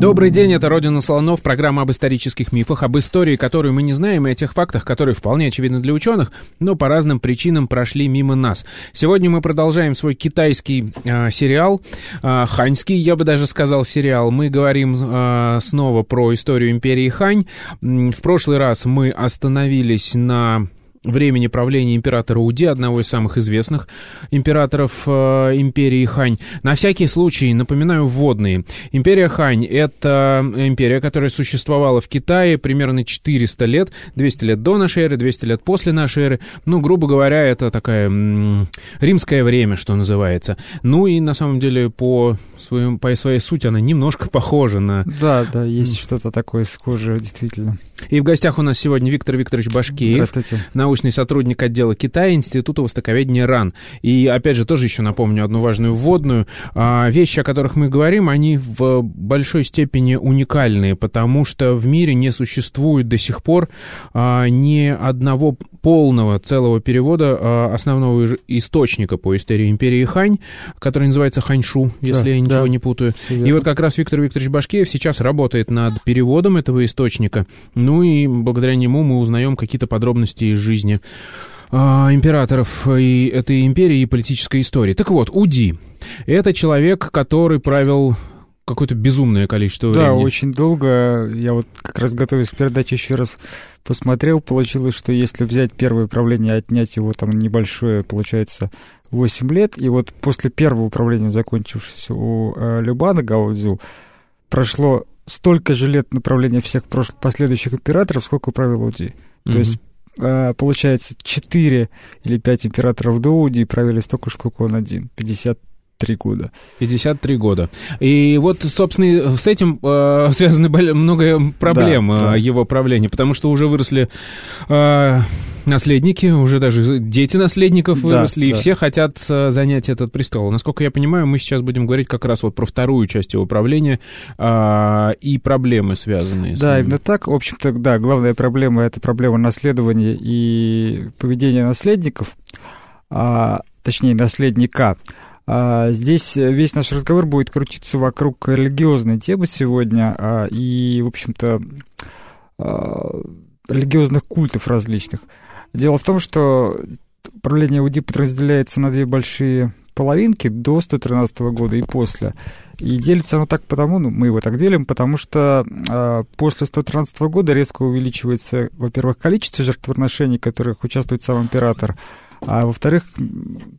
Добрый день, это «Родина слонов», программа об исторических мифах, об истории, которую мы не знаем, и о тех фактах, которые вполне очевидны для ученых, но по разным причинам прошли мимо нас. Сегодня мы продолжаем свой китайский э, сериал, э, ханьский, я бы даже сказал, сериал. Мы говорим э, снова про историю империи Хань. В прошлый раз мы остановились на времени правления императора Уди, одного из самых известных императоров э, империи Хань. На всякий случай, напоминаю, вводные. Империя Хань — это империя, которая существовала в Китае примерно 400 лет, 200 лет до нашей эры, 200 лет после нашей эры. Ну, грубо говоря, это такая м- римское время, что называется. Ну и, на самом деле, по, своему, по своей сути она немножко похожа на... Да, да, есть что-то такое схожее, действительно. И в гостях у нас сегодня Виктор Викторович Башкеев. Здравствуйте научный сотрудник отдела Китая Института востоковедения РАН. И, опять же, тоже еще напомню одну важную вводную. А, вещи, о которых мы говорим, они в большой степени уникальные, потому что в мире не существует до сих пор а, ни одного полного целого перевода а, основного источника по истории империи Хань, который называется Ханьшу, если да, я ничего да, не путаю. И вот как раз Виктор Викторович Башкеев сейчас работает над переводом этого источника. Ну и благодаря нему мы узнаем какие-то подробности из жизни а, императоров и этой империи и политической истории. Так вот, Уди — это человек, который правил какое-то безумное количество да, времени. Да, очень долго. Я вот как раз готовясь к передаче еще раз посмотрел, получилось, что если взять первое управление, отнять его там небольшое, получается 8 лет, и вот после первого управления, закончившегося у э, Любана Гаудзю, прошло столько же лет направления всех прошлых, последующих императоров, сколько правил Уди. То mm-hmm. есть Э, получается, 4 или 5 императоров Доуди правили столько, сколько он один, 53 года. 53 года. И вот, собственно, с этим э, связаны много проблем да, да. его правления, потому что уже выросли э, наследники, уже даже дети наследников выросли, да, и да. все хотят э, занять этот престол. Насколько я понимаю, мы сейчас будем говорить как раз вот про вторую часть его правления а, и проблемы, связанные с Да, именно так. В общем-то, да, главная проблема — это проблема наследования и поведения наследников, а, точнее, наследника. А, здесь весь наш разговор будет крутиться вокруг религиозной темы сегодня, а, и, в общем-то, а, религиозных культов различных. Дело в том, что правление УДИ подразделяется на две большие половинки до 113 года и после. И делится оно так потому, ну, мы его так делим, потому что э, после 113 года резко увеличивается, во-первых, количество жертвоприношений, в которых участвует сам император, а во-вторых,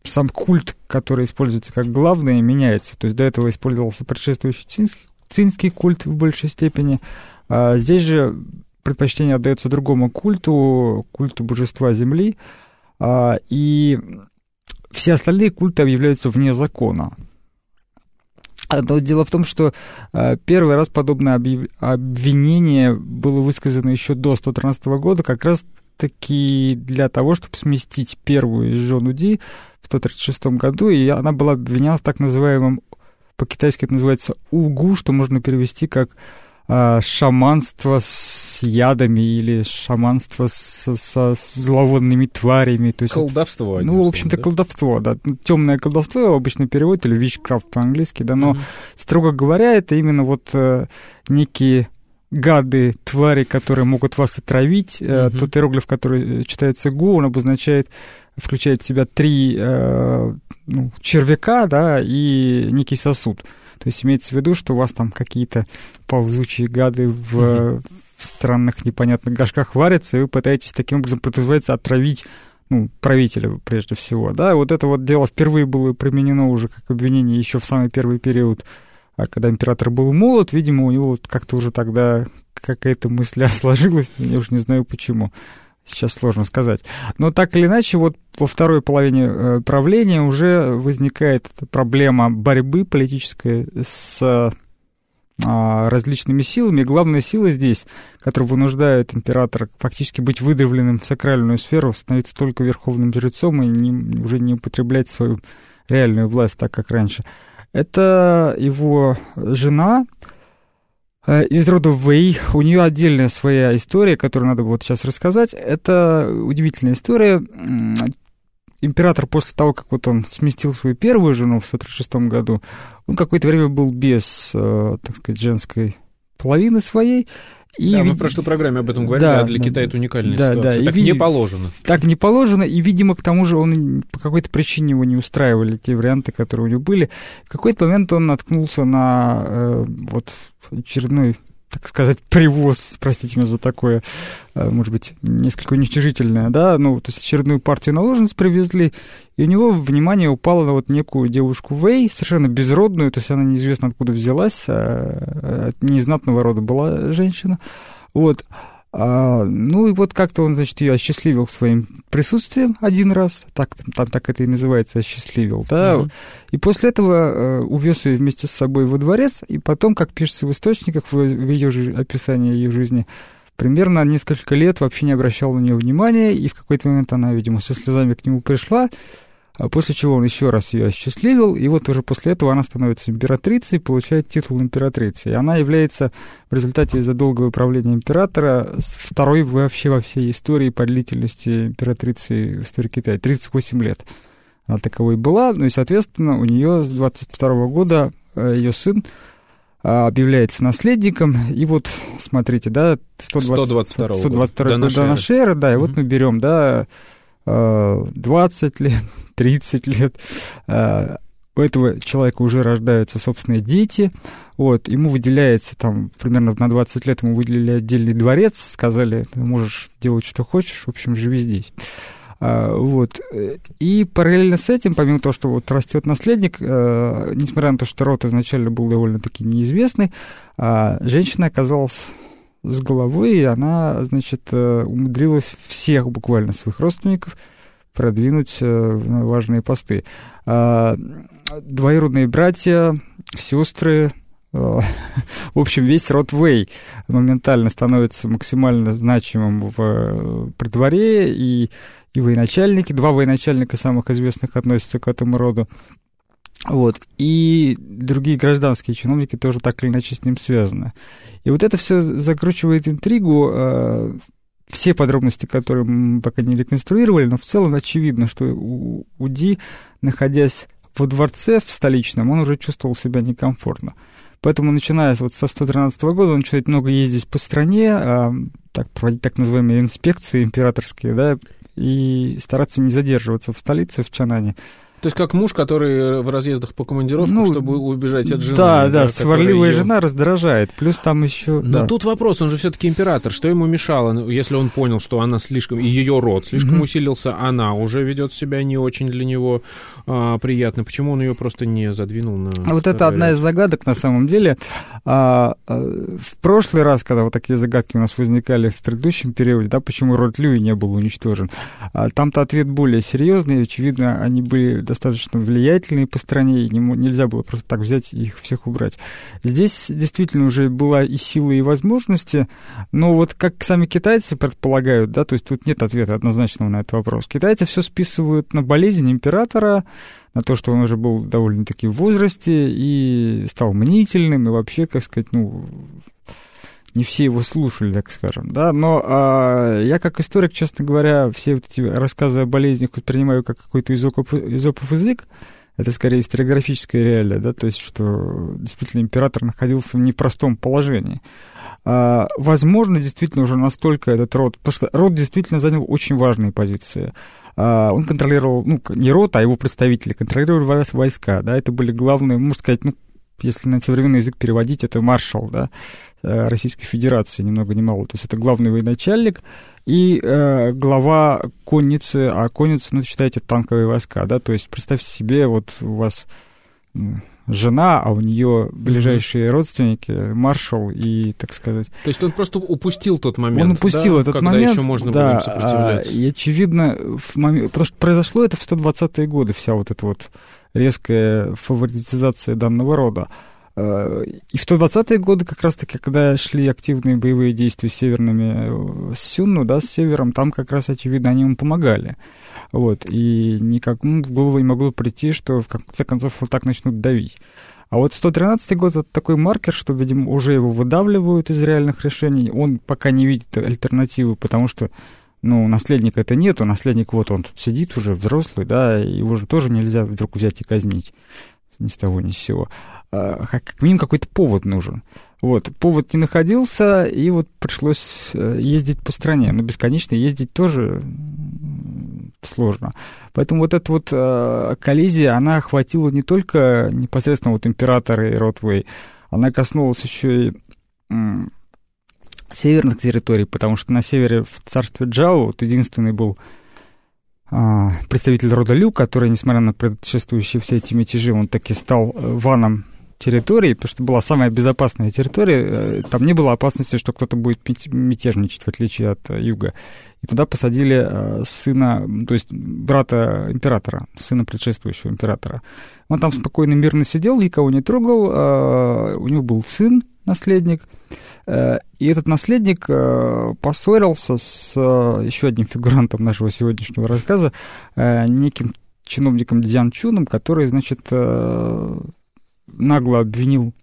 сам культ, который используется как главный, меняется. То есть до этого использовался предшествующий цинский, цинский культ в большей степени. А здесь же предпочтение отдается другому культу, культу божества Земли, а, и все остальные культы объявляются вне закона. Но дело в том, что а, первый раз подобное обвинение было высказано еще до 113 года, как раз таки для того, чтобы сместить первую из жен Уди в 136 году, и она была обвинена в так называемом, по-китайски это называется угу, что можно перевести как а, шаманство с ядами или шаманство с, со, с зловонными тварями. То есть колдовство. Это, ну, в общем-то, да? колдовство, да. Темное колдовство обычно переводят, или witchcraft по-английски, да, но, mm-hmm. строго говоря, это именно вот э, некие гады, твари, которые могут вас отравить. Mm-hmm. Тот иероглиф, который читается гу, он обозначает, включает в себя три э, ну, червяка, да, и некий сосуд. То есть имеется в виду, что у вас там какие-то ползучие гады в, в странных непонятных горшках варятся, и вы пытаетесь таким образом, называется, отравить ну, правителя прежде всего, да, вот это вот дело впервые было применено уже как обвинение еще в самый первый период, а когда император был молод, видимо, у него вот как-то уже тогда какая-то мысля сложилась, я уж не знаю почему сейчас сложно сказать. Но так или иначе, вот во второй половине э, правления уже возникает проблема борьбы политической с а, различными силами. главная сила здесь, которая вынуждает императора фактически быть выдавленным в сакральную сферу, становиться только верховным жрецом и не, уже не употреблять свою реальную власть так, как раньше. Это его жена, э, из рода Вэй. У нее отдельная своя история, которую надо вот сейчас рассказать. Это удивительная история император после того, как вот он сместил свою первую жену в 136 году, он какое-то время был без, э, так сказать, женской половины своей. И да, мы в прошлой программе об этом говорили, да, а для да, Китая это уникальная да, ситуация. Да, так и, не положено. Так не положено, и, видимо, к тому же он по какой-то причине его не устраивали те варианты, которые у него были. В какой-то момент он наткнулся на э, вот очередной так сказать, привоз, простите меня за такое, э, может быть, несколько уничтожительное, да, ну, то есть очередную партию наложниц привезли, и у него внимание упало на вот некую девушку Вэй, совершенно безродную, то есть она неизвестно откуда взялась, а, от незнатного рода была женщина, вот, а, ну и вот как-то он, значит, ее осчастливил своим присутствием один раз, так, там, так это и называется, осчастливил, да, uh-huh. и после этого э, увез ее вместе с собой во дворец, и потом, как пишется в источниках, в, в ее же описании ее жизни, примерно несколько лет вообще не обращал на нее внимания, и в какой-то момент она, видимо, со слезами к нему пришла, после чего он еще раз ее осчастливил, и вот уже после этого она становится императрицей, получает титул императрицы. И она является в результате из-за долгого правления императора второй вообще во всей истории по длительности императрицы в истории Китая. 38 лет она таковой была, ну и, соответственно, у нее с 22 года э, ее сын а, объявляется наследником, и вот, смотрите, да, 120, 122, 122 года. до нашей эры, да, и вот мы берем, да, 20 лет, 30 лет, э, у этого человека уже рождаются собственные дети, вот, ему выделяется там примерно на 20 лет ему выделили отдельный дворец, сказали, ты можешь делать, что хочешь, в общем, живи здесь. А, вот. И параллельно с этим, помимо того, что вот растет наследник, э, несмотря на то, что род изначально был довольно-таки неизвестный, женщина оказалась с головой, и она, значит, э, умудрилась всех буквально своих родственников продвинуть э, на важные посты. А, двоюродные братья, сестры, э, в общем, весь род Вэй моментально становится максимально значимым в при дворе, и, и военачальники, два военачальника самых известных относятся к этому роду. Вот. И другие гражданские чиновники тоже так или иначе с ним связаны. И вот это все закручивает интригу. Э, все подробности, которые мы пока не реконструировали, но в целом очевидно, что у, у Ди, находясь во дворце в столичном, он уже чувствовал себя некомфортно. Поэтому, начиная вот со 113 года, он начинает много ездить по стране, а, так, проводить так называемые инспекции императорские, да, и стараться не задерживаться в столице, в Чанане. То есть как муж, который в разъездах по командировкам, ну, чтобы убежать от жены. Да, да, да сварливая ее... жена раздражает. Плюс там еще... Но да. тут вопрос, он же все-таки император. Что ему мешало, ну, если он понял, что она слишком... И ее род слишком mm-hmm. усилился, она уже ведет себя не очень для него а, приятно. Почему он ее просто не задвинул на... А вот это одна из загадок на самом деле. А, а, в прошлый раз, когда вот такие загадки у нас возникали в предыдущем периоде, да, почему род Люи не был уничтожен, а, там-то ответ более серьезный. Очевидно, они были достаточно влиятельные по стране, и не, нельзя было просто так взять и их всех убрать. Здесь действительно уже была и сила, и возможности, но вот как сами китайцы предполагают, да, то есть тут нет ответа однозначного на этот вопрос. Китайцы все списывают на болезнь императора, на то, что он уже был довольно-таки в возрасте и стал мнительным, и вообще, как сказать, ну, не все его слушали, так скажем, да, но а, я как историк, честно говоря, все вот эти рассказы о болезнях воспринимаю как какой-то изопов, изопов язык, это скорее историографическая реалия, да, то есть, что действительно император находился в непростом положении. А, возможно, действительно уже настолько этот род, потому что род действительно занял очень важные позиции. А, он контролировал, ну, не род, а его представители контролировали войска, да, это были главные, можно сказать, ну, если на современный язык переводить, это маршал, да, э, Российской Федерации, ни много ни мало. То есть это главный военачальник и э, глава конницы, а конница, ну, считайте, танковые войска, да, то есть представьте себе, вот у вас жена, а у нее ближайшие mm-hmm. родственники, маршал и, так сказать... То есть он просто упустил тот момент, Он упустил да, этот когда момент, еще можно да, было сопротивляться. и, очевидно, в момент, потому что произошло это в 120-е годы, вся вот эта вот резкая фаворитизация данного рода. Э, и в 120-е годы, как раз-таки, когда шли активные боевые действия с северными, с Сюнну, да, с севером, там как раз, очевидно, они ему помогали. Вот, и никак ну, в голову не могло прийти, что в конце концов вот так начнут давить. А вот 113 год это такой маркер, что, видимо, уже его выдавливают из реальных решений. Он пока не видит альтернативы, потому что ну, наследника это нету, наследник вот он тут сидит уже взрослый, да, его же тоже нельзя вдруг взять и казнить ни с того ни с сего. А, как минимум какой-то повод нужен. Вот, повод не находился, и вот пришлось э, ездить по стране. Но бесконечно ездить тоже сложно. Поэтому вот эта вот э, коллизия, она охватила не только непосредственно вот императора и Ротвей, она коснулась еще и северных территорий, потому что на севере в царстве Джао вот единственный был а, представитель рода Лю, который, несмотря на предшествующие все эти мятежи, он таки стал э, ваном территории, потому что была самая безопасная территория, э, там не было опасности, что кто-то будет мятежничать, в отличие от э, юга. И туда посадили сына, то есть брата императора, сына предшествующего императора. Он там спокойно, мирно сидел, никого не трогал, у него был сын, наследник, Э, и этот наследник э, поссорился с э, еще одним фигурантом нашего сегодняшнего рассказа, неким чиновником Дзян Чуном, который, значит, нагло обвинил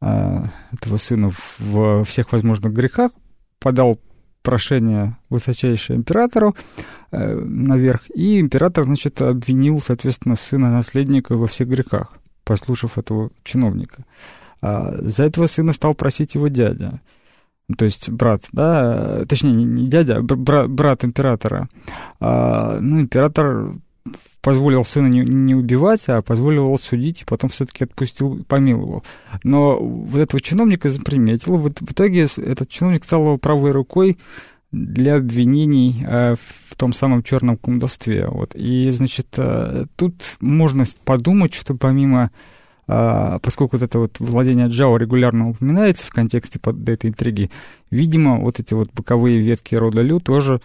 этого сына во всех возможных грехах, подал прошение высочайшему императору наверх, и император, значит, обвинил, соответственно, сына наследника во всех грехах, послушав этого чиновника. За этого сына стал просить его дядя. То есть брат, да, точнее, не дядя, а брат, брат императора. А, ну, император позволил сына не, не убивать, а позволил его судить, и потом все-таки отпустил, помиловал. Но вот этого чиновника заприметил. В, в итоге этот чиновник стал его правой рукой для обвинений э, в том самом черном колдовстве. Вот. И, значит, э, тут можно подумать, что помимо а, поскольку вот это вот владение Java регулярно упоминается в контексте под этой интриги, видимо, вот эти вот боковые ветки рода Лю тоже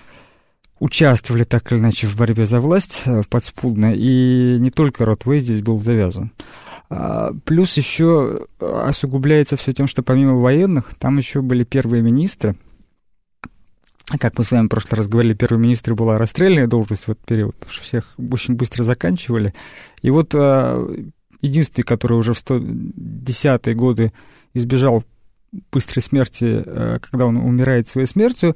участвовали так или иначе в борьбе за власть э, подспудно, и не только род Вэй здесь был завязан. А, плюс еще осугубляется все тем, что помимо военных, там еще были первые министры, как мы с вами в прошлый раз говорили, первый министр была расстрельная должность в этот период, потому что всех очень быстро заканчивали. И вот а, единственный, который уже в 110-е годы избежал быстрой смерти, э, когда он умирает своей смертью,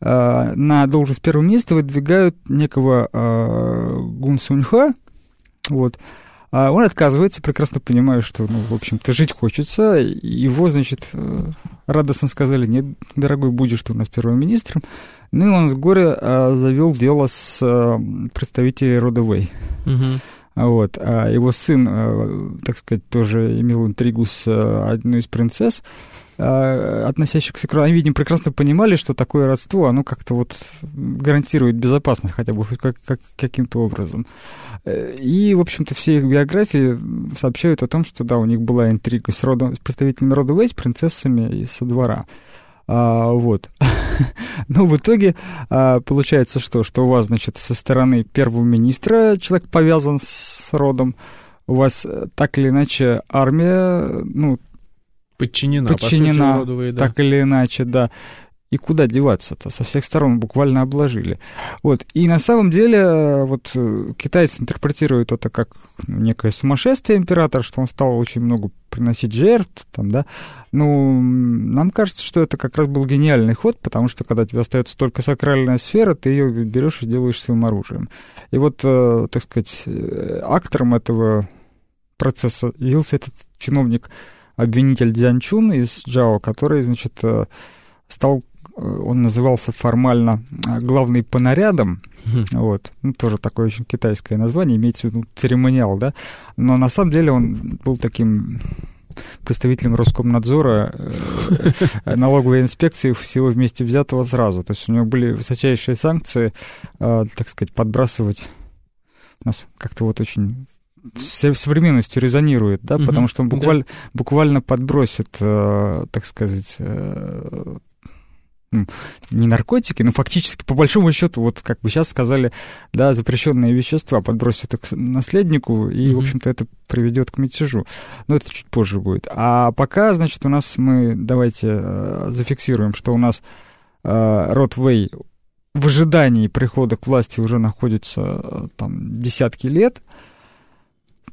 э, на должность первого министра выдвигают некого э, Гун Суньха, вот, а он отказывается, прекрасно понимая, что, ну, в общем-то, жить хочется. Его, значит, радостно сказали, нет, дорогой, будешь ты у нас первым министром. Ну и он с горя завел дело с представителей рода Вэй. Угу. Вот. А его сын, э, так сказать, тоже имел интригу с э, одной из принцесс, э, относящихся к они, видимо, прекрасно понимали, что такое родство, оно как-то вот гарантирует безопасность хотя бы как, как, каким-то образом. И, в общем-то, все их биографии сообщают о том, что, да, у них была интрига с, родом, с представителями рода Вейс, принцессами из со двора. А, вот. Но в итоге а, получается что? Что у вас, значит, со стороны первого министра человек повязан с родом, у вас э, так или иначе армия, ну, подчинена, подчинена по сути, родовые, да. так или иначе, да. И куда деваться-то? Со всех сторон буквально обложили. Вот. И на самом деле э, вот э, китайцы интерпретируют это как некое сумасшествие императора, что он стал очень много приносить жертв, там, да. Ну, нам кажется, что это как раз был гениальный ход, потому что когда тебе остается только сакральная сфера, ты ее берешь и делаешь своим оружием. И вот, э, так сказать, актором этого процесса явился этот чиновник, обвинитель Дзянчун из Джао, который, значит, стал он назывался формально э, главный по нарядам, mm-hmm. вот, ну, тоже такое очень китайское название, имеется в виду церемониал, да, но на самом деле он был таким представителем Роскомнадзора, э, налоговой инспекции всего вместе взятого сразу. То есть у него были высочайшие санкции, э, так сказать, подбрасывать нас как-то вот очень современностью резонирует, да, угу, потому что он буквально, да. буквально подбросит, так сказать, не наркотики, но фактически, по большому счету, вот как бы сейчас сказали, да, запрещенные вещества подбросят к наследнику, и, mm-hmm. в общем-то, это приведет к мятежу. Но это чуть позже будет. А пока, значит, у нас мы, давайте э, зафиксируем, что у нас э, род Вэй в ожидании прихода к власти уже находится э, там десятки лет.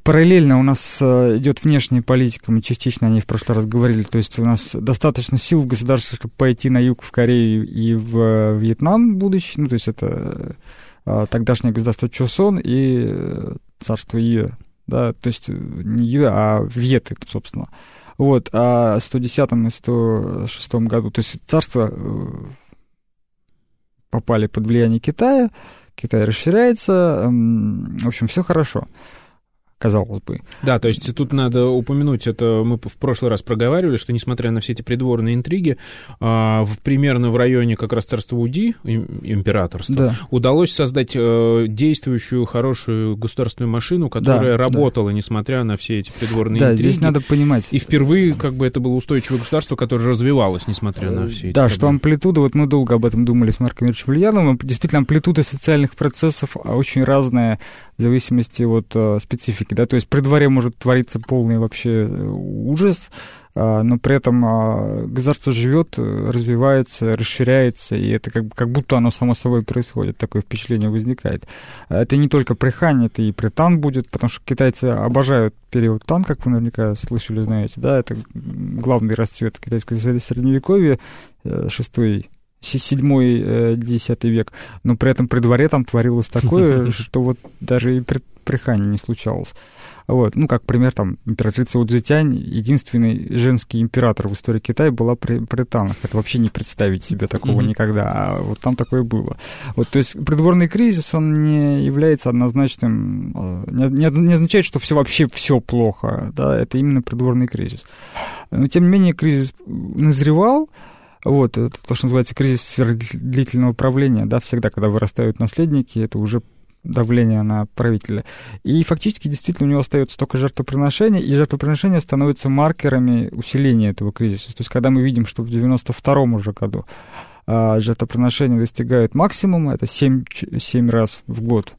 Параллельно у нас э, идет внешняя политика, мы частично о ней в прошлый раз говорили, то есть у нас достаточно сил в государстве, чтобы пойти на юг, в Корею и в э, Вьетнам будущий, ну, то есть это тогдашнее государство Чосон и царство Юэ, да, то есть не Юэ, а Вьеты, собственно. Вот, а в 110 и 106 году, то есть царство попали под влияние Китая, Китай расширяется, в общем, все хорошо казалось бы. Да, то есть тут надо упомянуть, это мы в прошлый раз проговаривали, что несмотря на все эти придворные интриги, а, в, примерно в районе как раз царства Уди, императорства, да. удалось создать э, действующую хорошую государственную машину, которая да, работала, да. несмотря на все эти придворные да, интриги. здесь надо понимать. И впервые как бы это было устойчивое государство, которое развивалось, несмотря на все эти Да, проблемы. что амплитуда, вот мы долго об этом думали с Марком Ильичем Ульяновым, действительно амплитуда социальных процессов очень разная зависимости от э, специфики, да, то есть при дворе может твориться полный вообще э, ужас, э, но при этом э, государство живет, развивается, расширяется, и это как, как будто оно само собой происходит, такое впечатление возникает. Это не только при Хане, это и при Тан будет, потому что китайцы обожают период Тан, как вы наверняка слышали, знаете, да, это главный расцвет китайского средневековья, шестой седьмой, э, десятый век, но при этом при дворе там творилось такое, что вот даже и при, при Хане не случалось. Вот. Ну, как пример, там, императрица Удзетянь, единственный женский император в истории Китая была при, при Танах. Это вообще не представить себе такого mm-hmm. никогда, а вот там такое было. Вот, то есть придворный кризис, он не является однозначным, э, не, не, не означает, что все вообще все плохо, да, это именно придворный кризис. Но, тем не менее, кризис назревал, вот, это то, что называется кризис сверхдлительного правления, да, всегда, когда вырастают наследники, это уже давление на правителя. И фактически действительно у него остается только жертвоприношение, и жертвоприношение становится маркерами усиления этого кризиса. То есть когда мы видим, что в 92-м уже году а, жертвоприношения достигают максимума, это 7, 7 раз в год,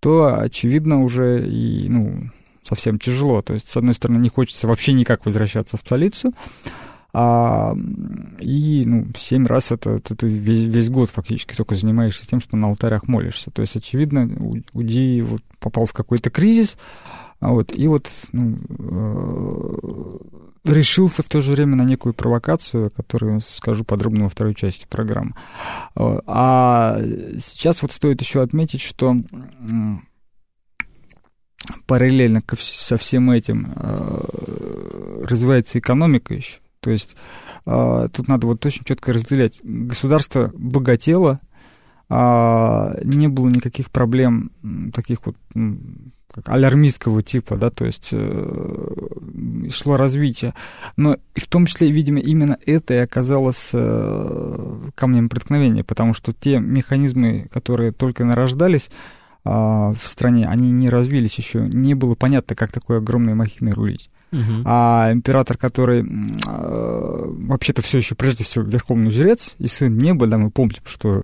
то, очевидно, уже и, ну, совсем тяжело. То есть, с одной стороны, не хочется вообще никак возвращаться в столицу, а, и, ну, семь раз это, это весь, весь год фактически только занимаешься тем, что на алтарях молишься. То есть, очевидно, Уди вот попал в какой-то кризис, а вот, и вот ну, э, решился в то же время на некую провокацию, которую скажу подробно во второй части программы. А сейчас вот стоит еще отметить, что параллельно со всем этим э, развивается экономика еще. То есть э, тут надо вот очень четко разделять. Государство богатело, э, не было никаких проблем таких вот как алярмистского типа, да, то есть э, шло развитие. Но и в том числе, видимо, именно это и оказалось э, камнем преткновения, потому что те механизмы, которые только нарождались, э, в стране, они не развились еще, не было понятно, как такой огромной махиной рулить. Uh-huh. А император, который э, вообще-то все еще прежде всего верховный жрец и сын неба, да, мы помним, что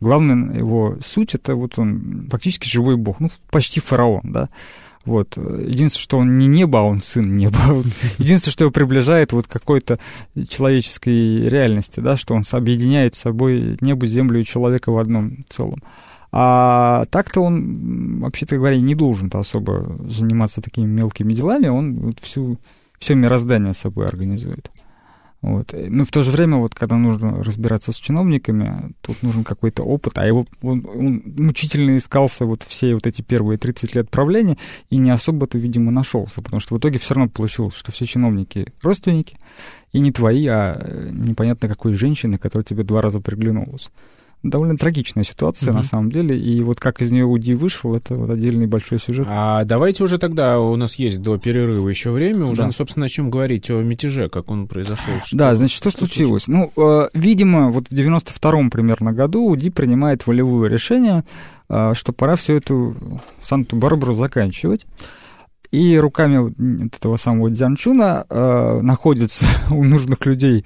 главная его суть это вот он фактически живой бог, ну почти фараон, да. Вот. Единственное, что он не небо, а он сын неба. Единственное, что его приближает вот какой-то человеческой реальности, да, что он объединяет собой небо, землю и человека в одном целом. А так-то он, вообще-то говоря, не должен-то особо заниматься такими мелкими делами, он вот всю, все мироздание собой организует. Вот. Ну, в то же время, вот, когда нужно разбираться с чиновниками, тут нужен какой-то опыт, а его, он, он мучительно искался вот все вот эти первые 30 лет правления и не особо-то, видимо, нашелся, потому что в итоге все равно получилось, что все чиновники родственники, и не твои, а непонятно какой женщины, которая тебе два раза приглянулась довольно трагичная ситуация угу. на самом деле. И вот как из нее Уди вышел, это вот отдельный большой сюжет. А давайте уже тогда, у нас есть до перерыва еще время, уже, да. собственно, начнем говорить о мятеже, как он произошел. Что, да, значит, что, что случилось? случилось? Ну, э, видимо, вот в 92-м примерно году Уди принимает волевое решение, э, что пора всю эту Санту-Барбару заканчивать. И руками этого самого Дзянчуна э, находится у нужных людей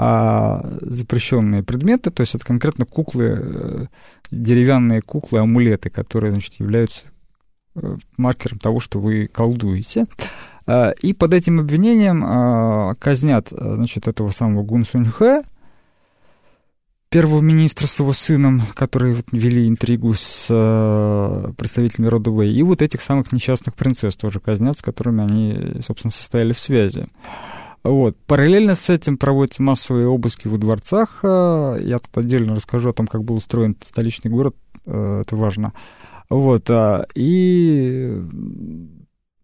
а, запрещенные предметы, то есть это конкретно куклы, э, деревянные куклы, амулеты, которые, значит, являются э, маркером того, что вы колдуете. А, и под этим обвинением а, казнят, значит, этого самого Гун Суньхэ, первого министра с его сыном, которые вели интригу с э, представителями рода Вэй, и вот этих самых несчастных принцесс тоже казнят, с которыми они, собственно, состояли в связи. Вот. Параллельно с этим проводятся массовые обыски во дворцах. Э, я тут отдельно расскажу о том, как был устроен столичный город, э, это важно. Вот. А, и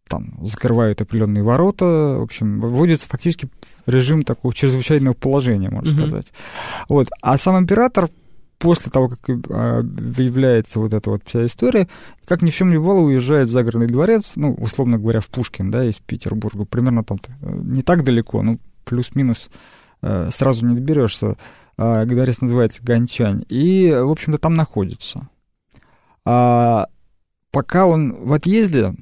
там закрывают определенные ворота, в общем, вводится фактически режим такого чрезвычайного положения, можно mm-hmm. сказать. Вот. А сам император после того, как а, выявляется вот эта вот вся история, как ни в чем не бывало, уезжает в загородный дворец, ну, условно говоря, в Пушкин, да, из Петербурга, примерно там э, не так далеко, ну, плюс-минус э, сразу не доберешься. А, дворец называется Гончань, и, в общем-то, там находится. А пока он в отъезде,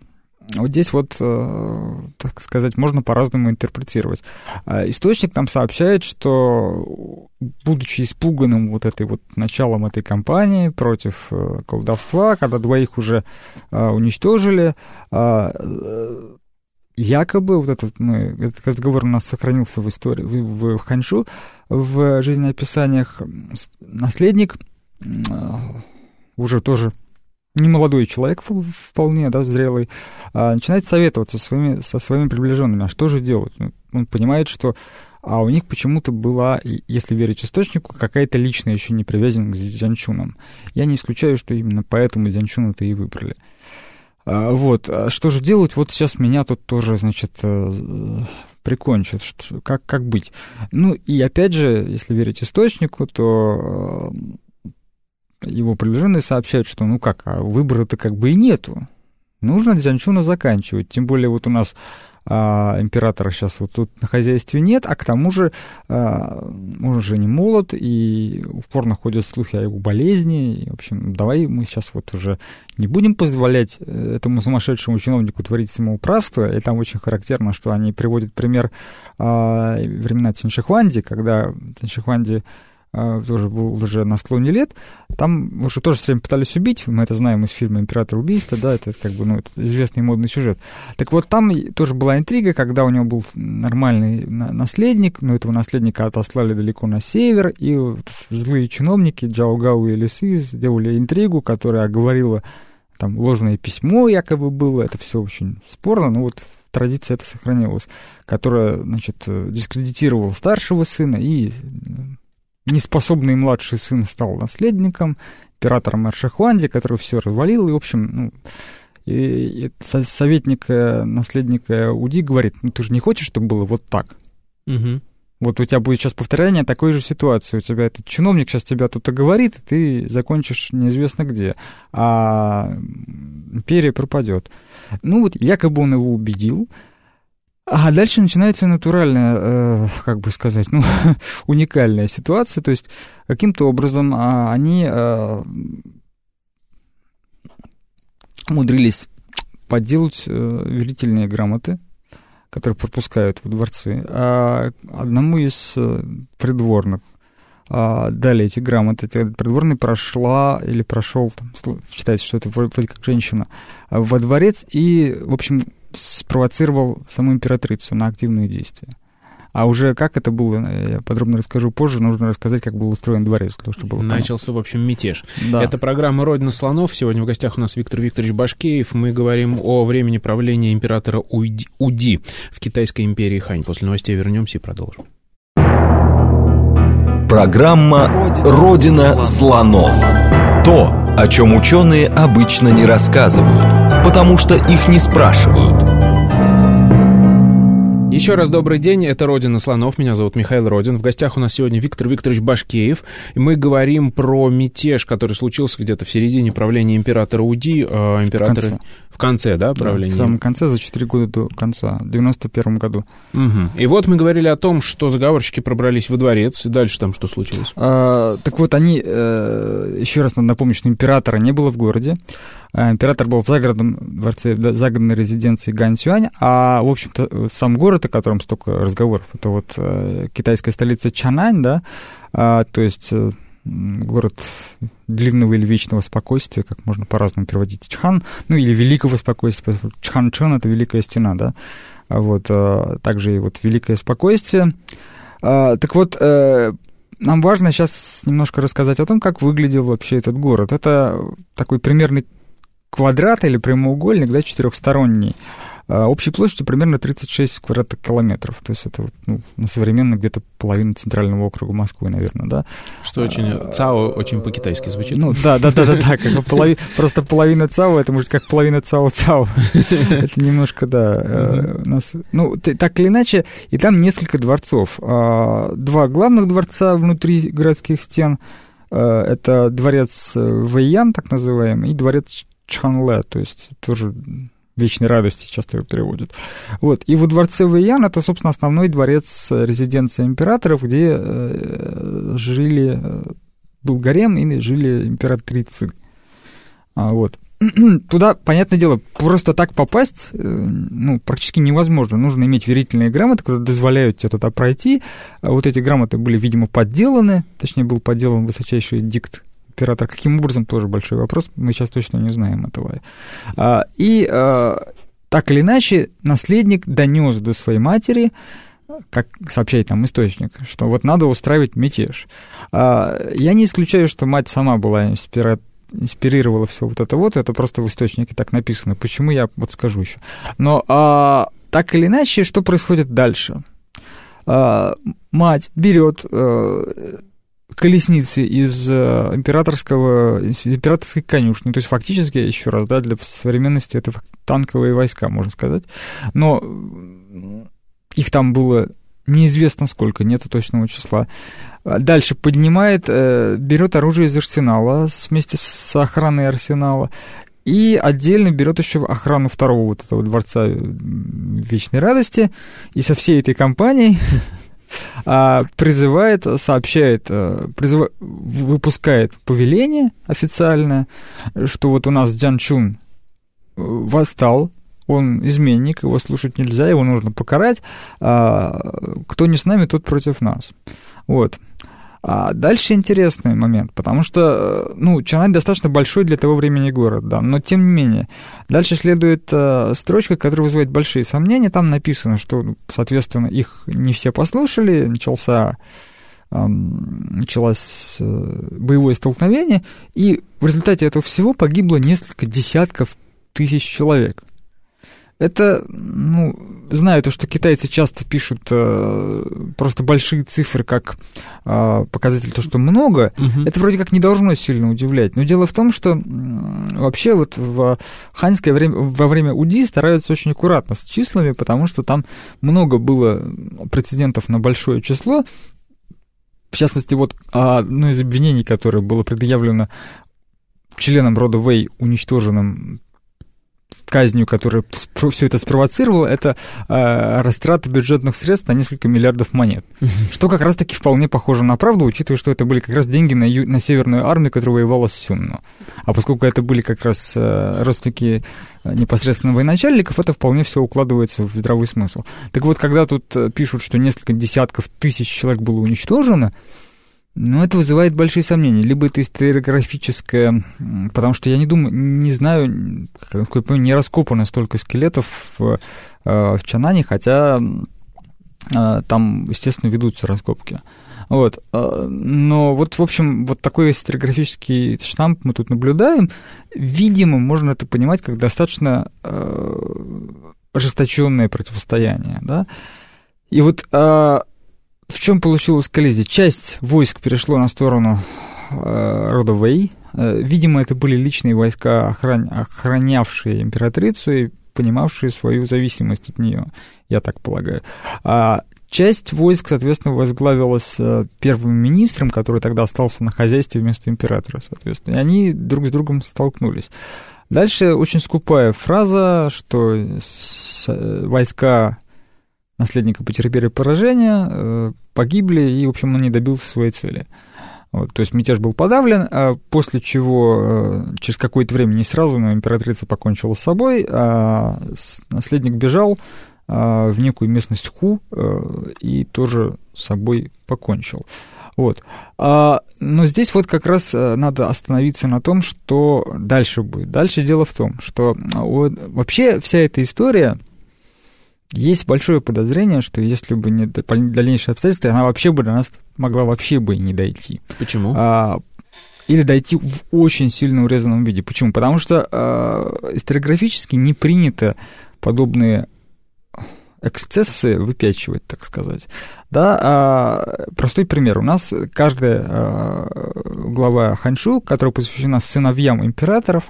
вот здесь вот, э, так сказать, можно по-разному интерпретировать. А источник нам сообщает, что, будучи испуганным вот этой вот началом этой кампании против э, колдовства, когда двоих уже э, уничтожили, якобы вот этот, мы, этот разговор у нас сохранился в истории, в, в Ханьшу, в жизнеописаниях наследник уже тоже немолодой человек вполне, да, зрелый, а, начинает советоваться со своими, со своими приближенными, а что же делать? Ну, он понимает, что а у них почему-то была, если верить источнику, какая-то личная еще не привязанность к Дзянчунам. Я не исключаю, что именно поэтому Дзянчуна-то и выбрали. А, вот, а что же делать? Вот сейчас меня тут тоже, значит, э, прикончат. Как, как быть? Ну, и опять же, если верить источнику, то э, его приближенные сообщают, что ну как, а выбора-то как бы и нету. Нужно Дзянчуна заканчивать. Тем более вот у нас а, императора сейчас вот тут на хозяйстве нет, а к тому же а, он уже не молод, и упорно ходят слухи о его болезни. И, в общем, давай мы сейчас вот уже не будем позволять э, этому сумасшедшему чиновнику творить самоуправство. И там очень характерно, что они приводят пример а, времена Тиншихуанди, когда Тиншихуанди а, тоже был уже на склоне лет, там уже тоже все время пытались убить, мы это знаем из фильма «Император убийства», да, это как бы, ну, это известный модный сюжет. Так вот, там тоже была интрига, когда у него был нормальный наследник, но этого наследника отослали далеко на север, и вот злые чиновники Джао Гау и Лисы сделали интригу, которая оговорила там ложное письмо якобы было, это все очень спорно, но вот традиция это сохранилась, которая, значит, дискредитировала старшего сына и неспособный младший сын стал наследником, императором Аршахуанди, который все развалил, и, в общем, ну, и, и советник наследника Уди говорит, ну ты же не хочешь, чтобы было вот так? Угу. Вот у тебя будет сейчас повторение такой же ситуации. У тебя этот чиновник сейчас тебя тут оговорит, и ты закончишь неизвестно где. А империя пропадет. Ну вот, якобы он его убедил, а дальше начинается натуральная, э, как бы сказать, ну, уникальная ситуация. То есть каким-то образом э, они э, умудрились подделать э, верительные грамоты, которые пропускают в дворцы. А одному из придворных а, дали эти грамоты. Придворный прошла или прошел, там, считается, что это вроде как женщина, во дворец и, в общем, спровоцировал саму императрицу на активные действия. А уже как это было, я подробно расскажу позже. Нужно рассказать, как был устроен дворец. Для того, чтобы было Начался, понятно. в общем, мятеж. Да. Это программа «Родина слонов». Сегодня в гостях у нас Виктор Викторович Башкеев. Мы говорим о времени правления императора Уди, Уди в Китайской империи Хань. После новостей вернемся и продолжим. Программа «Родина слонов». То, о чем ученые обычно не рассказывают, потому что их не спрашивают – еще раз добрый день, это «Родина слонов», меня зовут Михаил Родин. В гостях у нас сегодня Виктор Викторович Башкеев, и мы говорим про мятеж, который случился где-то в середине правления императора Уди, э, императора... В конце. В конце, да, правления? Да, в самом конце, за 4 года до конца, в 91 году. Угу. И вот мы говорили о том, что заговорщики пробрались во дворец, и дальше там что случилось? А, так вот, они, э, еще раз надо напомнить, что императора не было в городе, Император был в загородном дворце, в загородной резиденции Ганцюань, а, в общем-то, сам город, о котором столько разговоров, это вот китайская столица Чанань, да, а, то есть город длинного или вечного спокойствия, как можно по-разному переводить Чхан, ну или великого спокойствия, Чхан-Чон — это великая стена, да, а вот, а, также и вот великое спокойствие. А, так вот, э, нам важно сейчас немножко рассказать о том, как выглядел вообще этот город. Это такой примерный квадрат или прямоугольник, да, четырехсторонний, общей площадью примерно 36 квадратных километров. То есть это ну, на современно где-то половина центрального округа Москвы, наверное, да. Что очень... А, ЦАО очень по-китайски звучит. Ну, да, да, да, да, да. Как полови... Просто половина ЦАО, это может как половина ЦАО-ЦАО. Это немножко, да. Э, нас... Ну, так или иначе, и там несколько дворцов. А, два главных дворца внутри городских стен. Э, это дворец Вэйян, так называемый, и дворец Чханле, то есть тоже вечной радости часто его переводят. Вот. И во дворце Вэйян это, собственно, основной дворец резиденции императоров, где э, жили, э, был гарем и жили императрицы. А, вот. Туда, понятное дело, просто так попасть э, ну, практически невозможно. Нужно иметь верительные грамоты, которые дозволяют тебе туда пройти. А вот эти грамоты были, видимо, подделаны, точнее, был подделан высочайший дикт оператор. Каким образом, тоже большой вопрос, мы сейчас точно не знаем этого. А, и а, так или иначе, наследник донес до своей матери, как сообщает нам источник, что вот надо устраивать мятеж. А, я не исключаю, что мать сама была инспира... инспирировала все вот это вот, это просто в источнике так написано. Почему я вот скажу еще. Но а, так или иначе, что происходит дальше? А, мать берет а, колесницы из э, императорского, императорской конюшни. То есть фактически, еще раз, да, для современности это танковые войска, можно сказать. Но их там было неизвестно сколько, нет точного числа. Дальше поднимает, э, берет оружие из арсенала вместе с охраной арсенала и отдельно берет еще охрану второго вот этого дворца вечной радости. И со всей этой компанией а, призывает, сообщает, э, призыв... выпускает повеление официальное, что вот у нас Джан Чун э, восстал, он изменник, его слушать нельзя, его нужно покарать, а кто не с нами, тот против нас. Вот. А дальше интересный момент, потому что, э, ну, Чанань достаточно большой для того времени город, да, но тем не менее. Дальше следует э, строчка, которая вызывает большие сомнения. Там написано, что, ну, соответственно, их не все послушали, начался началось э, боевое столкновение, и в результате этого всего погибло несколько десятков тысяч человек. Это, ну, знаю то, что китайцы часто пишут э, просто большие цифры как э, показатель то, что много. Угу. Это вроде как не должно сильно удивлять. Но дело в том, что э, вообще вот в ханьское время, во время УДИ стараются очень аккуратно с числами, потому что там много было прецедентов на большое число. В частности, вот одно из обвинений, которое было предъявлено членам рода Вэй, уничтоженным казнью, которая все это спровоцировала, это э, растрата бюджетных средств на несколько миллиардов монет. Что как раз-таки вполне похоже на правду, учитывая, что это были как раз деньги на, ю- на Северную армию, которая воевала с Сюнну. А поскольку это были как раз э, родственники э, непосредственно военачальников, это вполне все укладывается в здравый смысл. Так вот, когда тут пишут, что несколько десятков тысяч человек было уничтожено, ну, это вызывает большие сомнения. Либо это историографическое, потому что я не думаю, не знаю, как я понимаю, не раскопано столько скелетов в, э, в Чанане, хотя э, там, естественно, ведутся раскопки. Вот. Э, но вот, в общем, вот такой историографический штамп мы тут наблюдаем. Видимо, можно это понимать как достаточно ожесточенное противостояние, да. И вот в чем получилась коллизия? Часть войск перешло на сторону э, рода Вэй. Э, видимо, это были личные войска, охран... охранявшие императрицу и понимавшие свою зависимость от нее, я так полагаю. А часть войск, соответственно, возглавилась э, первым министром, который тогда остался на хозяйстве вместо императора, соответственно. И они друг с другом столкнулись. Дальше очень скупая фраза, что э, войска наследника потерпели поражение, э, погибли, и, в общем, он не добился своей цели. Вот, то есть мятеж был подавлен, а после чего через какое-то время, не сразу, но императрица покончила с собой, а наследник бежал в некую местность Ху и тоже с собой покончил. Вот. А, но здесь вот как раз э, надо остановиться на том, что дальше будет. Дальше дело в том, что вообще вся эта история, есть большое подозрение, что если бы не дальнейшие обстоятельства, она вообще бы до нас могла вообще бы не дойти. Почему? А, или дойти в очень сильно урезанном виде. Почему? Потому что э, историографически не принято подобные эксцессы выпячивать, так сказать. Да, а, простой пример. У нас каждая а, глава Ханшу, которая посвящена сыновьям императоров,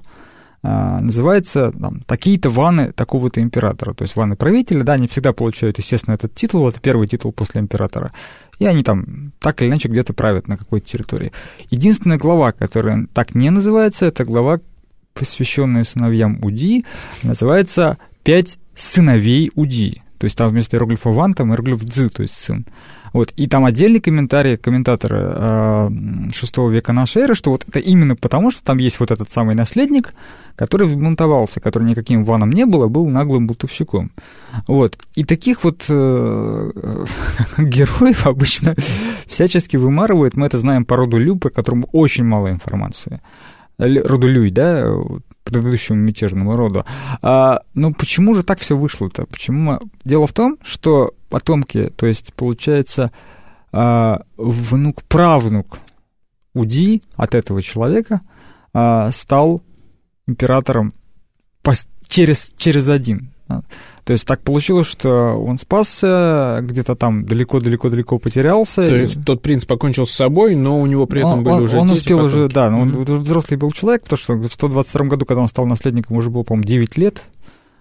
называется там, такие-то ваны такого-то императора. То есть ваны правителя, да, они всегда получают, естественно, этот титул, это первый титул после императора. И они там так или иначе где-то правят на какой-то территории. Единственная глава, которая так не называется, это глава, посвященная сыновьям Уди, называется «Пять сыновей Уди». То есть там вместо иероглифа «ван» там иероглиф «дзы», то есть «сын». Вот, и там отдельный комментарий комментатора VI века нашей эры, что вот это именно потому, что там есть вот этот самый наследник, который взбунтовался, который никаким ваном не был, а был наглым бутовщиком. Вот. И таких вот э, героев обычно всячески вымарывают. Мы это знаем по роду Лю, по которому очень мало информации. Роду Люй, да, предыдущему мятежному роду. А, ну, почему же так все вышло-то? Почему? Дело в том, что потомки, то есть, получается, а, внук, правнук Уди от этого человека а, стал императором через, через один. То есть так получилось, что он спасся, где-то там далеко-далеко-далеко потерялся. То есть тот принц покончил с собой, но у него при этом он, были уже Он дети, успел потомки. уже, да, mm-hmm. он взрослый был человек, потому что в 122 году, когда он стал наследником, уже было, по-моему, 9 лет.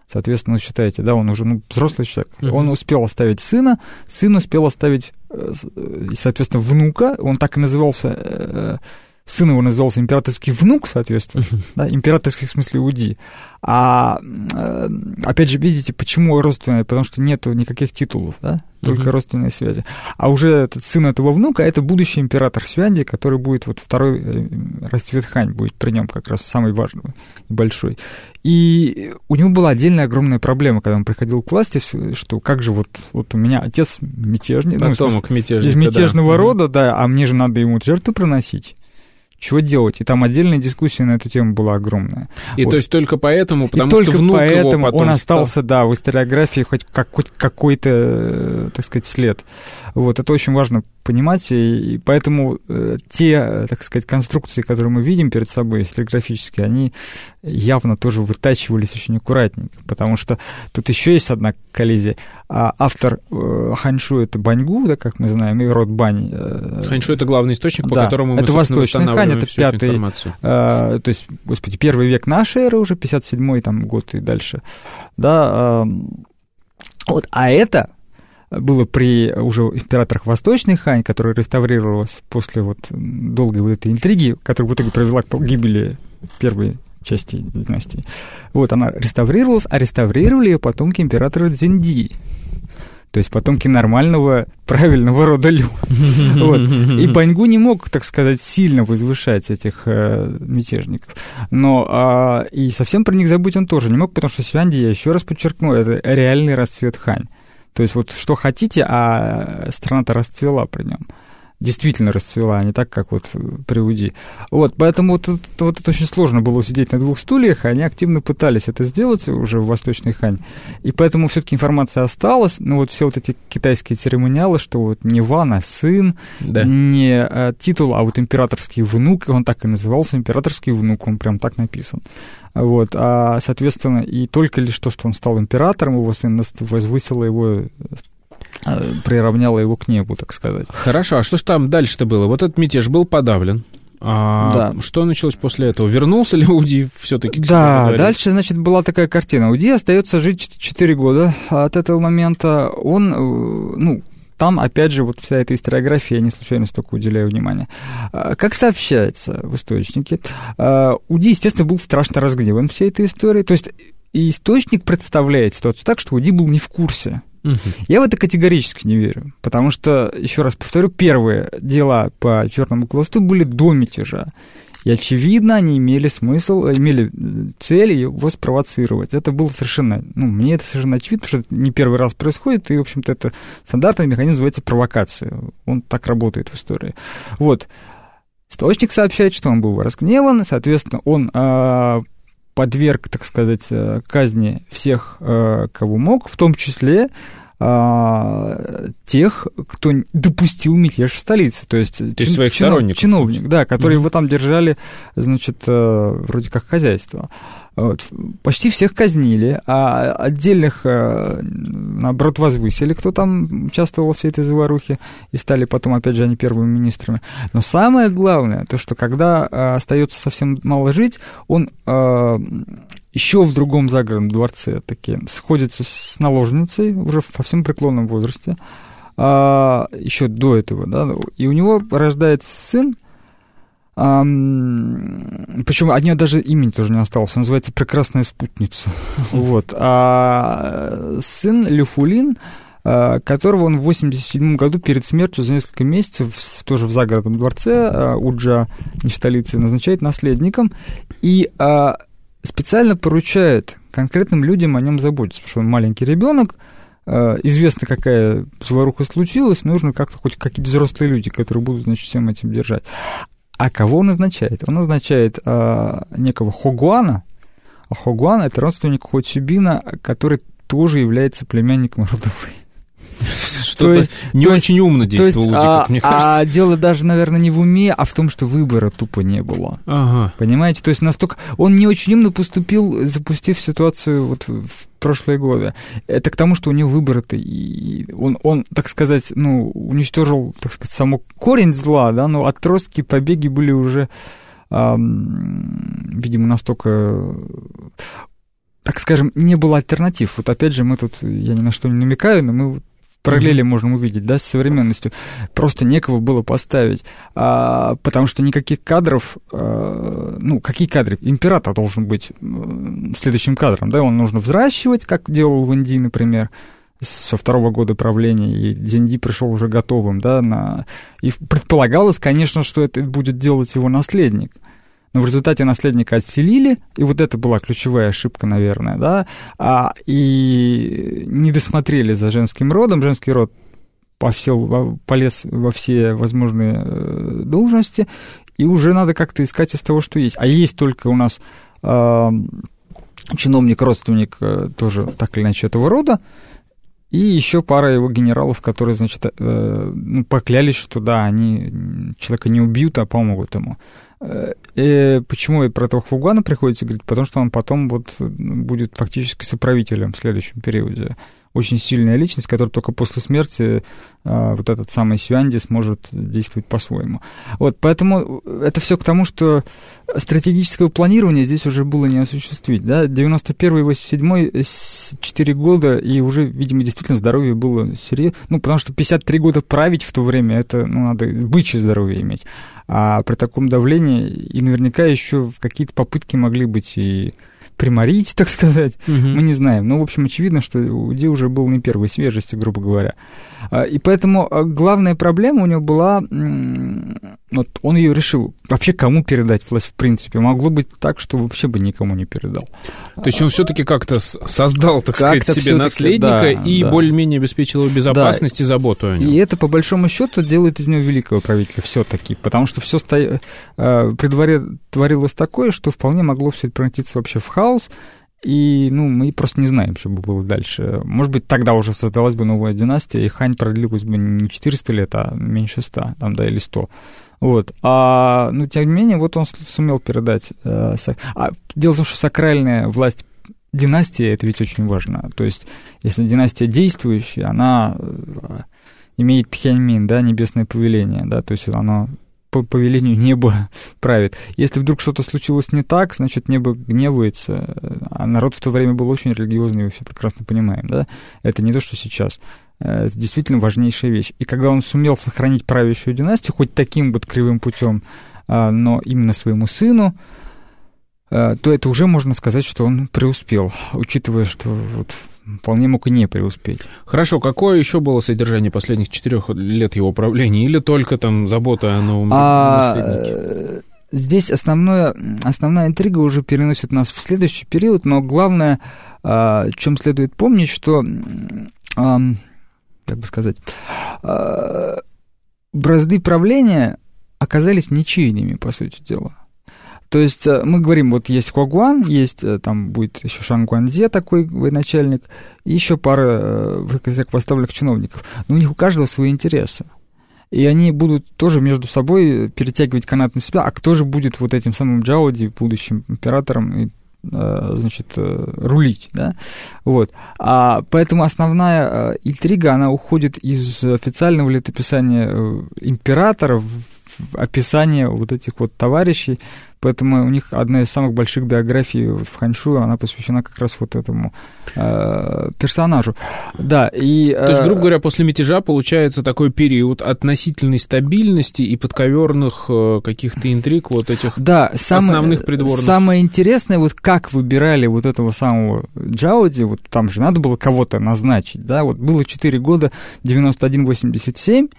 Соответственно, считаете, да, он уже ну, взрослый человек. Mm-hmm. Он успел оставить сына, сын успел оставить, э, соответственно, внука. Он так и назывался э, сын его назывался императорский внук, соответственно, uh-huh. да, императорский в смысле Уди. А э, опять же, видите, почему родственные? Потому что нет никаких титулов, да, только uh-huh. родственные связи. А уже этот сын этого внука это будущий император Свянди, который будет вот второй э, расцвет Хань будет при нем как раз самый важный и большой. И у него была отдельная огромная проблема, когда он приходил к власти, что как же вот, вот у меня отец мятежник, Потомок ну, мятежника, из мятежного да. рода, да, а мне же надо ему жертвы приносить чего делать? И там отдельная дискуссия на эту тему была огромная. И вот. то есть только поэтому, потому и только что внук поэтому его он остался, стал... да, в историографии хоть какой-то, так сказать, след. Вот, это очень важно понимать, и, поэтому э, те, так сказать, конструкции, которые мы видим перед собой историографические, они явно тоже вытачивались очень аккуратненько, потому что тут еще есть одна коллизия. А автор э, Ханьшу — это Баньгу, да, как мы знаем, и род Бань. Э, Ханьшу — это главный источник, по да, которому мы, это восточный Хань, это пятый. Э, то есть, господи, первый век нашей эры уже, 57-й там год и дальше, да, э, вот, а это было при уже императорах Восточной Хань, которая реставрировалась после вот долгой вот этой интриги, которая в итоге привела к гибели первой части династии. Вот она реставрировалась, а реставрировали ее потомки императора Дзинди. То есть потомки нормального, правильного рода Лю. вот. И Баньгу не мог, так сказать, сильно возвышать этих э, мятежников. Но а, и совсем про них забыть он тоже не мог, потому что Сюанди, я еще раз подчеркну, это реальный расцвет Хань. То есть вот что хотите, а страна-то расцвела при нем действительно расцвела, а не так, как вот при УДИ. Вот, поэтому вот, вот, вот это очень сложно было сидеть на двух стульях, они активно пытались это сделать уже в Восточной Хань. И поэтому все-таки информация осталась, но вот все вот эти китайские церемониалы, что вот не Ван, а сын, да. не а, титул, а вот императорский внук, он так и назывался, императорский внук, он прям так написан. Вот, а, соответственно, и только лишь то, что он стал императором, его сын возвысило его Э, приравняла его к небу, так сказать. Хорошо, а что ж там дальше-то было? Вот этот мятеж был подавлен. А да. что началось после этого? Вернулся ли Уди все-таки к Да, дальше, значит, была такая картина. Уди остается жить 4 года от этого момента. Он, э, ну, там, опять же, вот вся эта историография, я не случайно столько уделяю внимания. А, как сообщается в источнике, а, Уди, естественно, был страшно разгневан всей этой историей. То есть источник представляет ситуацию так, что Уди был не в курсе. Угу. Я в это категорически не верю, потому что, еще раз повторю, первые дела по черному класту были до мятежа. И, очевидно, они имели смысл, имели цель его спровоцировать. Это было совершенно, ну, мне это совершенно очевидно, потому что это не первый раз происходит, и, в общем-то, это стандартный механизм называется провокация. Он так работает в истории. Вот. Источник сообщает, что он был разгневан, соответственно, он э, подверг, так сказать, э, казни всех, э, кого мог, в том числе а, тех, кто допустил мятеж в столице. То есть, то чин, своих чинов, сторонников. Чиновник, да, которые mm-hmm. его там держали, значит, э, вроде как хозяйство. Вот. Почти всех казнили, а отдельных, э, наоборот, возвысили, кто там участвовал во всей этой заварухе, и стали потом, опять же, они первыми министрами. Но самое главное, то, что когда э, остается совсем мало жить, он э, еще в другом загородном дворце таки сходится с наложницей, уже в совсем преклонном возрасте, еще до этого, да, и у него рождается сын, причем от нее даже имени тоже не осталось. Он называется «Прекрасная спутница». Вот. А сын Люфулин, а, которого он в 87 году перед смертью за несколько месяцев, тоже в загородном дворце а, Уджа, не в столице, назначает наследником и а, специально поручает конкретным людям о нем заботиться, потому что он маленький ребенок, известно, какая заваруха случилась, нужно как-то хоть какие-то взрослые люди, которые будут, значит, всем этим держать. А кого он назначает? Он назначает а, некого Хогуана. А Хогуан — это родственник Хоцюбина, который тоже является племянником родовой. Что-то есть, не то очень есть, умно действовал Лудиков, а, мне кажется. А дело даже, наверное, не в уме, а в том, что выбора тупо не было. Ага. Понимаете? То есть настолько... Он не очень умно поступил, запустив ситуацию вот в прошлые годы. Это к тому, что у него выборы-то, и он, он, так сказать, ну, уничтожил, так сказать, само корень зла, да, но отростки, побеги были уже, эм, видимо, настолько так скажем, не было альтернатив. Вот опять же, мы тут, я ни на что не намекаю, но мы параллели mm-hmm. можем увидеть, да, с современностью. Просто некого было поставить, а, потому что никаких кадров, а, ну, какие кадры? Император должен быть следующим кадром, да, он нужно взращивать, как делал в Индии, например, со второго года правления, и Дзинди пришел уже готовым, да, на... и предполагалось, конечно, что это будет делать его наследник но в результате наследника отселили, и вот это была ключевая ошибка, наверное, да, а, и не досмотрели за женским родом, женский род повсел, полез во все возможные э, должности, и уже надо как-то искать из того, что есть. А есть только у нас э, чиновник, родственник э, тоже так или иначе этого рода, и еще пара его генералов, которые, значит, э, ну, поклялись, что да, они человека не убьют, а помогут ему. Э, и почему про этого Хвугана приходится говорить? Потому что он потом вот будет фактически соправителем в следующем периоде очень сильная личность, которая только после смерти а, вот этот самый Сюанди сможет действовать по-своему. Вот, поэтому это все к тому, что стратегического планирования здесь уже было не осуществить. Да? 91 87 4 года, и уже, видимо, действительно здоровье было серьезно. Ну, потому что 53 года править в то время, это, ну, надо бычье здоровье иметь. А при таком давлении и наверняка еще какие-то попытки могли быть и приморить, так сказать, угу. мы не знаем. Но, ну, в общем, очевидно, что Уди уже был не первой свежести, грубо говоря. А, и поэтому а, главная проблема у него была, вот он ее решил, вообще кому передать власть в принципе. Могло быть так, что вообще бы никому не передал. То есть он все-таки как-то создал, так как сказать, себе наследника да, и да. более-менее обеспечил его безопасность да. и заботу о нем. И это, по большому счету, делает из него великого правителя все-таки, потому что все сто... А, при дворе творилось такое, что вполне могло все превратиться вообще в хаос, хаос, и, ну, мы просто не знаем, что бы было дальше. Может быть, тогда уже создалась бы новая династия, и Хань продлилась бы не 400 лет, а меньше 100, там, да, или 100. Вот. А, ну, тем не менее, вот он сумел передать... Э, а, дело в том, что сакральная власть династии, это ведь очень важно. То есть, если династия действующая, она э, имеет тхяньмин, да, небесное повеление, да, то есть оно по повелению неба правит. Если вдруг что-то случилось не так, значит, небо гневается, а народ в то время был очень религиозный, мы все прекрасно понимаем, да? Это не то, что сейчас. э, это действительно важнейшая вещь. И когда он сумел сохранить правящую династию, хоть таким вот кривым путем, а, но именно своему сыну, то это уже можно сказать, что он преуспел, учитывая, что вот вполне мог и не преуспеть. Хорошо, какое еще было содержание последних четырех лет его правления? Или только там забота о новом а, наследнике? Здесь основное, основная интрига уже переносит нас в следующий период, но главное, о а, чем следует помнить, что, как бы сказать, а, бразды правления оказались ничейными, по сути дела. То есть э, мы говорим, вот есть Хуагуан, есть э, там будет еще Шангуанзе такой военачальник, и еще пара высокопоставленных чиновников. Но у них у каждого свои интересы и они будут тоже между собой перетягивать канат на себя, а кто же будет вот этим самым Джауди, будущим императором, и, э, значит, э, рулить, да, вот. А поэтому основная э, интрига, она уходит из официального летописания императора в описание вот этих вот товарищей, Поэтому у них одна из самых больших биографий в Ханьшу, она посвящена как раз вот этому э, персонажу. Да, и... Э, То есть, грубо говоря, после мятежа получается такой период относительной стабильности и подковерных э, каких-то интриг вот этих да, самое, основных придворных. Самое интересное, вот как выбирали вот этого самого Джауди, вот там же надо было кого-то назначить, да, вот было 4 года, 91-87,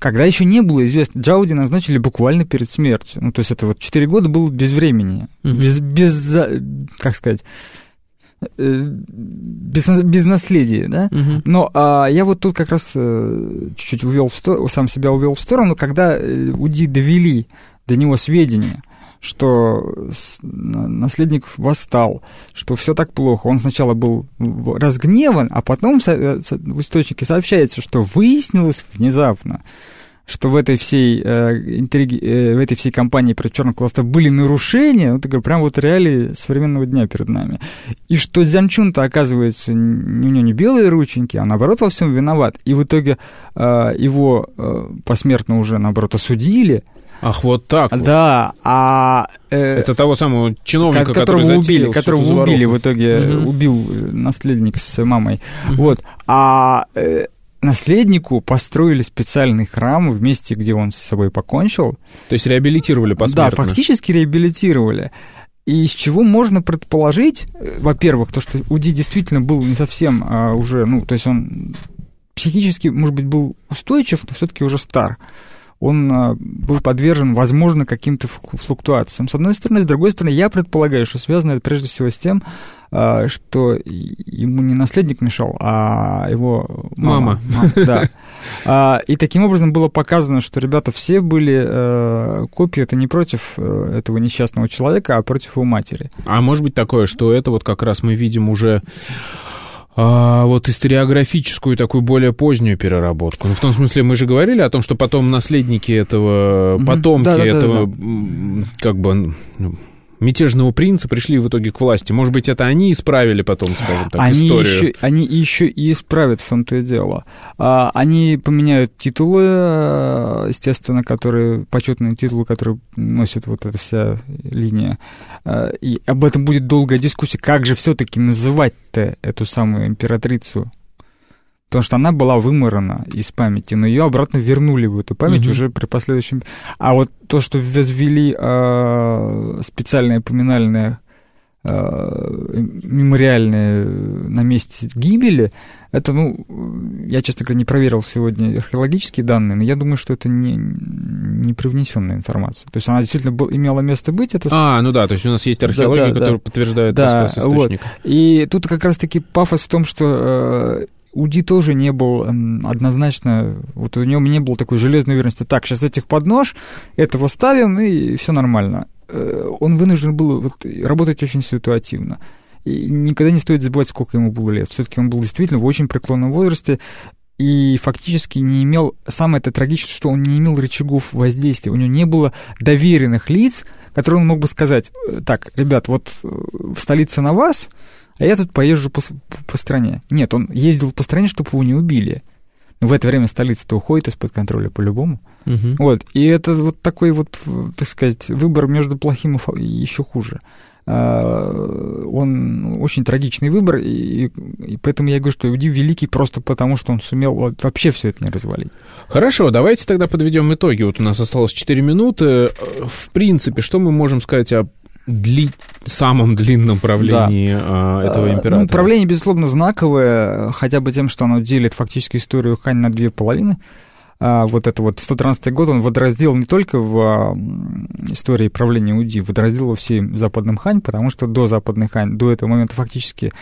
когда еще не было известно, Джауди назначили буквально перед смертью. Ну, то есть это вот 4 года было без времени, угу. без, без, как сказать, э, без, без наследия, да. Угу. Но а, я вот тут как раз э, чуть-чуть увел в сторону, сам себя увел в сторону, когда э, УДИ довели до него сведения что наследник восстал, что все так плохо. Он сначала был разгневан, а потом в источнике сообщается, что выяснилось внезапно, что в этой всей э, интриге, э, в этой всей кампании про черных кластов были нарушения, ну, такое прям вот реалии современного дня перед нами. И что Дзянчун-то, оказывается, у него не белые рученьки, а наоборот во всем виноват. И в итоге э, его э, посмертно уже, наоборот, осудили, Ах, вот так вот. Да, а... Э, Это того самого чиновника, которого который убили, которого убили в итоге, угу. убил наследник с мамой. Угу. Вот, а... Э, наследнику построили специальный храм в месте, где он с собой покончил. То есть реабилитировали посмертно? Да, фактически реабилитировали. И из чего можно предположить, э, во-первых, то, что Уди действительно был не совсем а, уже, ну, то есть он психически, может быть, был устойчив, но все-таки уже стар он а, был подвержен, возможно, каким-то флуктуациям. С одной стороны, с другой стороны, я предполагаю, что связано это прежде всего с тем, а, что ему не наследник мешал, а его мама. Мама. мама да. А, и таким образом было показано, что ребята все были э, копии, это не против э, этого несчастного человека, а против его матери. А может быть такое, что это вот как раз мы видим уже а, вот историографическую такую более позднюю переработку. Ну, в том смысле, мы же говорили о том, что потом наследники этого, потомки да, да, этого, да, да. как бы, ну, мятежного принца пришли в итоге к власти. Может быть, это они исправили потом, скажем так, они историю? Еще, они еще и исправят, в том-то и дело. А, они поменяют титулы, э, естественно, которые, почетные титулы, которые носит вот эта вся линия. А, и об этом будет долгая дискуссия. Как же все-таки называть-то эту самую императрицу потому что она была выморана из памяти, но ее обратно вернули в эту память угу. уже при последующем. А вот то, что возвели э, специальное поминальное э, мемориальное на месте гибели, это, ну, я, честно говоря, не проверил сегодня археологические данные, но я думаю, что это не, не привнесенная информация. То есть она действительно был, имела место быть. Это... А, ну да, то есть у нас есть археология, да, да, которая да. подтверждает да, рассказ источника. Вот. И тут как раз-таки пафос в том, что э, Уди тоже не был однозначно, вот у него не было такой железной уверенности, так, сейчас этих под нож, этого ставим, и все нормально. Э, он вынужден был вот, работать очень ситуативно. И никогда не стоит забывать, сколько ему было лет. Все-таки он был действительно в очень преклонном возрасте, и фактически не имел, самое это трагичное, что он не имел рычагов воздействия, у него не было доверенных лиц, которые он мог бы сказать, «Э, так, ребят, вот э, в столице на вас, а я тут поезжу по, по стране. Нет, он ездил по стране, чтобы его не убили. Но в это время столица-то уходит из-под контроля по-любому. Угу. Вот. И это вот такой вот, так сказать, выбор между плохим и еще хуже. он очень трагичный выбор, и, и поэтому я говорю, что Иуди великий просто потому, что он сумел вообще все это не развалить. Хорошо, давайте тогда подведем итоги. Вот у нас осталось 4 минуты. В принципе, что мы можем сказать о дли... самом длинном правлении да. А, этого ну, императора? Ну, правление, безусловно, знаковое, хотя бы тем, что оно делит фактически историю Хань на две половины. А, вот это вот 113 год он водораздел не только в истории правления Уди, водораздел во всей западном Хань, потому что до западной Хань, до этого момента фактически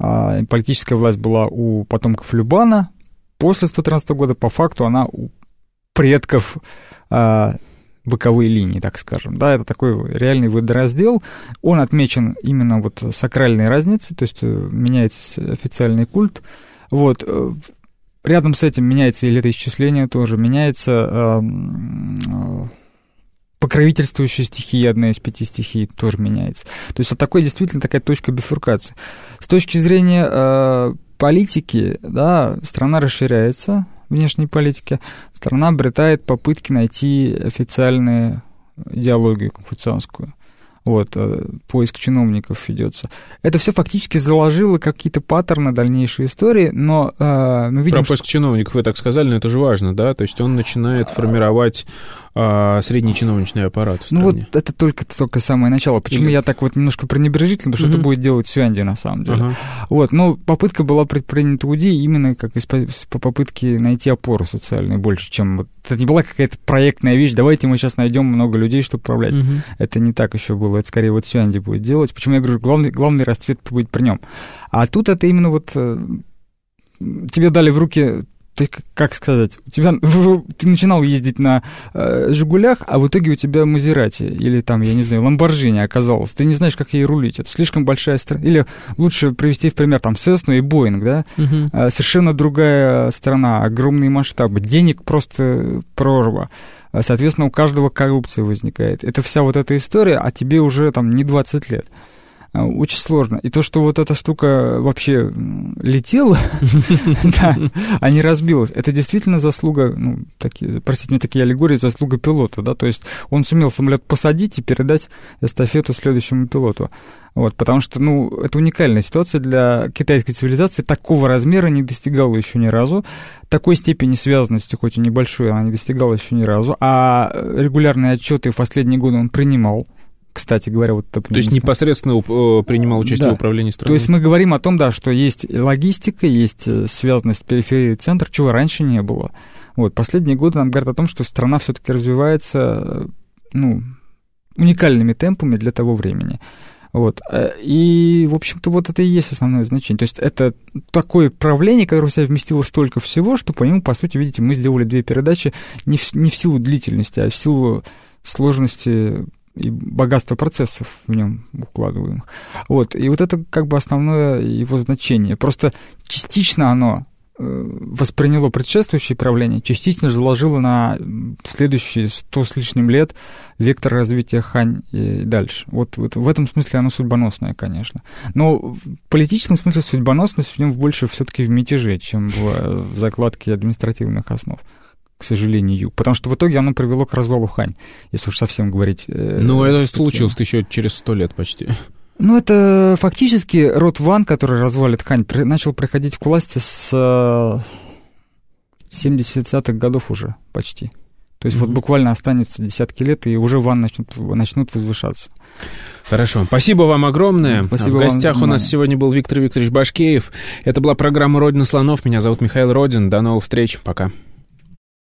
а, политическая власть была у потомков Любана, после 113 года по факту она у предков боковые линии, так скажем. Да, это такой реальный водораздел. Он отмечен именно вот сакральной разницей, то есть э, меняется официальный культ. Вот. Э, рядом с этим меняется и летоисчисление тоже, меняется э, покровительствующая стихия, одна из пяти стихий, тоже меняется. То есть вот такой действительно такая точка бифуркации. С точки зрения политики, да, страна расширяется, внешней политики, страна обретает попытки найти официальную идеологию конфуцианскую. Вот, э, поиск чиновников ведется. Это все фактически заложило какие-то паттерны дальнейшей истории, но э, мы видим... Про поиск что... чиновников вы так сказали, но это же важно, да? То есть он начинает формировать а, средний чиновничный аппарат в стране. Ну вот это только, только самое начало. Почему Или... я так вот немножко пренебрежительно, потому что угу. это будет делать Сюанди на самом деле. Ага. Вот, но попытка была предпринята УДИ именно как из, по попытке найти опору социальную больше, чем... Вот, это не была какая-то проектная вещь, давайте мы сейчас найдем много людей, чтобы управлять. Угу. Это не так еще было, это скорее вот Сюанди будет делать. Почему я говорю, главный, главный расцвет будет при нем. А тут это именно вот э, тебе дали в руки ты, как сказать, у тебя, ты начинал ездить на э, «Жигулях», а в итоге у тебя Мазерати или там, я не знаю, Ламборджини оказалось. Ты не знаешь, как ей рулить. Это слишком большая страна. Или лучше привести в пример там Сесну и Боинг, да? Uh-huh. Э, совершенно другая страна, огромные масштабы, денег просто прорва. А, соответственно, у каждого коррупция возникает. Это вся вот эта история, а тебе уже там не 20 лет. А, очень сложно. И то, что вот эта штука вообще летела, а не разбилась, это действительно заслуга, ну, простите мне такие аллегории, заслуга пилота, да, то есть он сумел самолет посадить и передать эстафету следующему пилоту. Вот, потому что, ну, это уникальная ситуация для китайской цивилизации. Такого размера не достигала еще ни разу. Такой степени связанности, хоть и небольшой, она не достигала еще ни разу. А регулярные отчеты в последние годы он принимал кстати говоря, вот это... То есть непосредственно э, принимал участие да. в управлении страной? То есть мы говорим о том, да, что есть логистика, есть э, связанность периферии центр, чего раньше не было. Вот, последние годы нам говорят о том, что страна все-таки развивается, ну, уникальными темпами для того времени. Вот. Э, и, в общем-то, вот это и есть основное значение. То есть это такое правление, которое в себя вместило столько всего, что по нему, по сути, видите, мы сделали две передачи не в, не в силу длительности, а в силу сложности и богатство процессов в нем укладываем. Вот. И вот это как бы основное его значение. Просто частично оно э, восприняло предшествующее правление, частично заложило на следующие сто с лишним лет вектор развития Хань и дальше. Вот, вот в этом смысле оно судьбоносное, конечно. Но в политическом смысле судьбоносность в нем больше все-таки в мятеже, чем в закладке административных основ к сожалению. Потому что в итоге оно привело к развалу Хань, если уж совсем говорить. Э, ну, это случилось еще через сто лет почти. Ну, это фактически род Ван, который развалит Хань, начал приходить к власти с 70-х э, годов уже почти. То есть mm-hmm. вот буквально останется десятки лет, и уже ван начнут, начнут возвышаться. Хорошо. Спасибо вам огромное. Спасибо В гостях вам у нас сегодня был Виктор Викторович Башкеев. Это была программа «Родина слонов». Меня зовут Михаил Родин. До новых встреч. Пока.